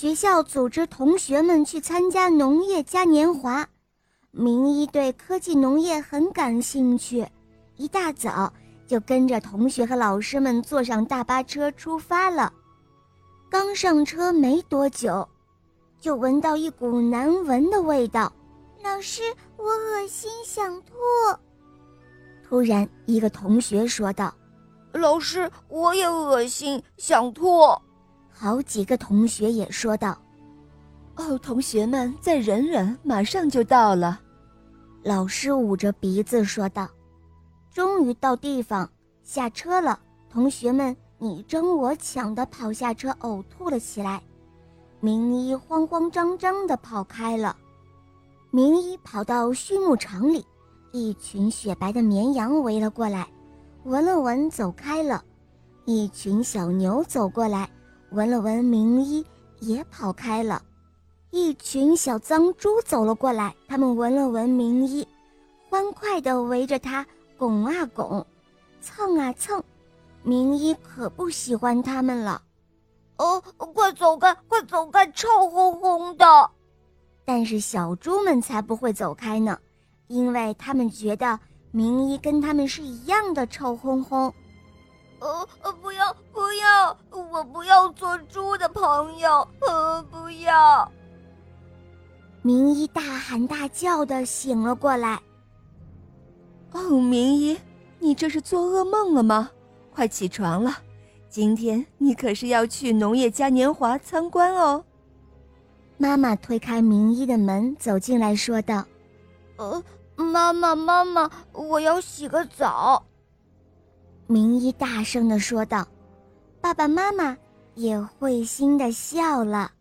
学校组织同学们去参加农业嘉年华。明一对科技农业很感兴趣，一大早就跟着同学和老师们坐上大巴车出发了。刚上车没多久，就闻到一股难闻的味道。老师，我恶心想吐。突然，一个同学说道：“老师，我也恶心想吐。”好几个同学也说道：“哦，同学们再忍忍，马上就到了。”老师捂着鼻子说道：“终于到地方，下车了。”同学们你争我抢的跑下车，呕吐了起来。明一慌慌张张的跑开了。明一跑到畜牧场里，一群雪白的绵羊围了过来，闻了闻，走开了。一群小牛走过来。闻了闻，名医也跑开了。一群小脏猪走了过来，他们闻了闻名医，欢快地围着他拱啊拱，蹭啊蹭。名医可不喜欢他们了。哦，快走开，快走开，臭烘烘的！但是小猪们才不会走开呢，因为他们觉得名医跟他们是一样的臭烘烘。呃呃，不要不要，我不要做猪的朋友，呃，不要！明一大喊大叫的醒了过来。哦，明一，你这是做噩梦了吗？快起床了，今天你可是要去农业嘉年华参观哦。妈妈推开明一的门，走进来说道：“呃，妈妈妈妈，我要洗个澡。”明一大声的说道：“爸爸妈妈也会心的笑了。”